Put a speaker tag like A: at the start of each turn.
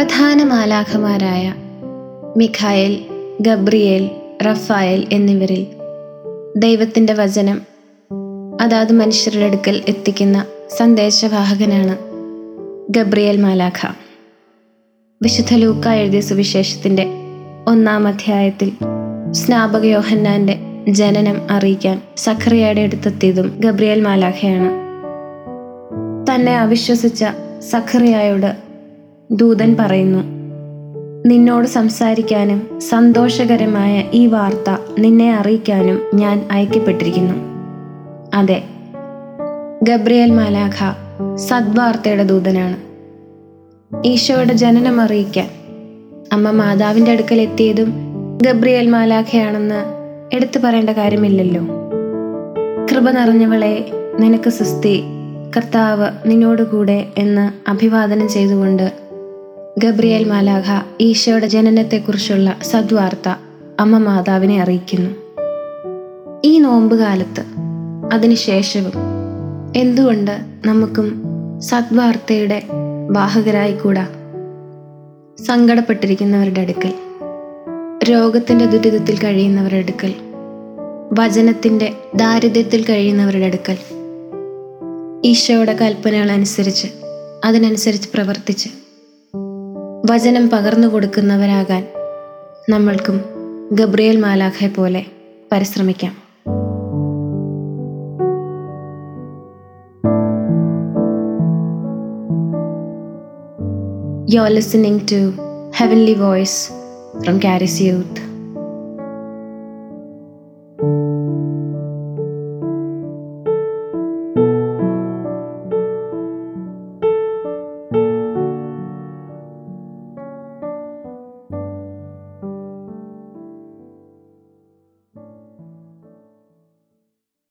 A: പ്രധാന മാലാഖമാരായ Mikhael Gabriel Raphael എന്നിവരിൽ ദൈവത്തിന്റെ വചനം അതാത് മനുഷ്യരുടെ അടുക്കൽ എത്തിക്കുന്ന സന്ദേശവാഹകനാണ് ഗബ്രിയേൽ മാലാഖ. വിശുദ്ധ ലൂക്ക എഴുതിയ സുവിശേഷത്തിന്റെ ഒന്നാം അധ്യായത്തിൽ സ്നാപക യോഹന്നാന്റെ ജനനം അറിയിക്കാൻ സഖറിയയുടെ അടുത്തെത്തിയതും ഗബ്രിയേൽ മാലാഖയാണ്. തന്നെ അവിശ്വസിച്ച സഖറിയായോട് ദൂതൻ പറയുന്നു നിന്നോട് സംസാരിക്കാനും സന്തോഷകരമായ ഈ വാർത്ത നിന്നെ അറിയിക്കാനും ഞാൻ അയക്കപ്പെട്ടിരിക്കുന്നു. അതെ ഗബ്രിയേൽ മാലാഖ സദ്വാർത്തയുടെ ദൂതനാണ്. ഈശോയുടെ ജനനം അറിയിക്കാൻ അമ്മ മാതാവിന്റെ അടുക്കൽ എത്തിയതും ഗബ്രിയേൽ മാലാഖയാണെന്ന് എടുത്തു പറയേണ്ട കാര്യമില്ലല്ലോ. കൃപ നിറഞ്ഞവളെ നിനക്ക് സുസ്തി കർത്താവ് നിന്നോടുകൂടെ എന്ന് അഭിവാദനം ചെയ്തുകൊണ്ട് ഗബ്രിയേൽ മാലാഖ ഈശോയുടെ ജനനത്തെക്കുറിച്ചുള്ള സദ്വാർത്ത അമ്മ മാതാവിനെ അറിയിക്കുന്നു. ഈ നോമ്പ് കാലത്ത് അതിനുശേഷവും എന്തുകൊണ്ട് നമുക്കും സദ്വാർത്തയുടെ വാഹകരായിക്കൂടാ സങ്കടപ്പെട്ടിരിക്കുന്നവരുടെ അടുക്കൽ രോഗത്തിന്റെ ദുരിതത്തിൽ കഴിയുന്നവരുടെ അടുക്കൽ വചനത്തിന്റെ ദാരിദ്ര്യത്തിൽ കഴിയുന്നവരുടെ അടുക്കൽ ഈശോയുടെ കൽപ്പനകൾ അനുസരിച്ച് അതിനനുസരിച്ച് പ്രവർത്തിച്ച് വചനം പകർന്നു കൊടുക്കുന്നവരാകാൻ നമ്മൾക്കും ഗബ്രിയേൽ മാലാഖെ പോലെ പരിശ്രമിക്കാം. You are listening to heavenly voice from Charis youth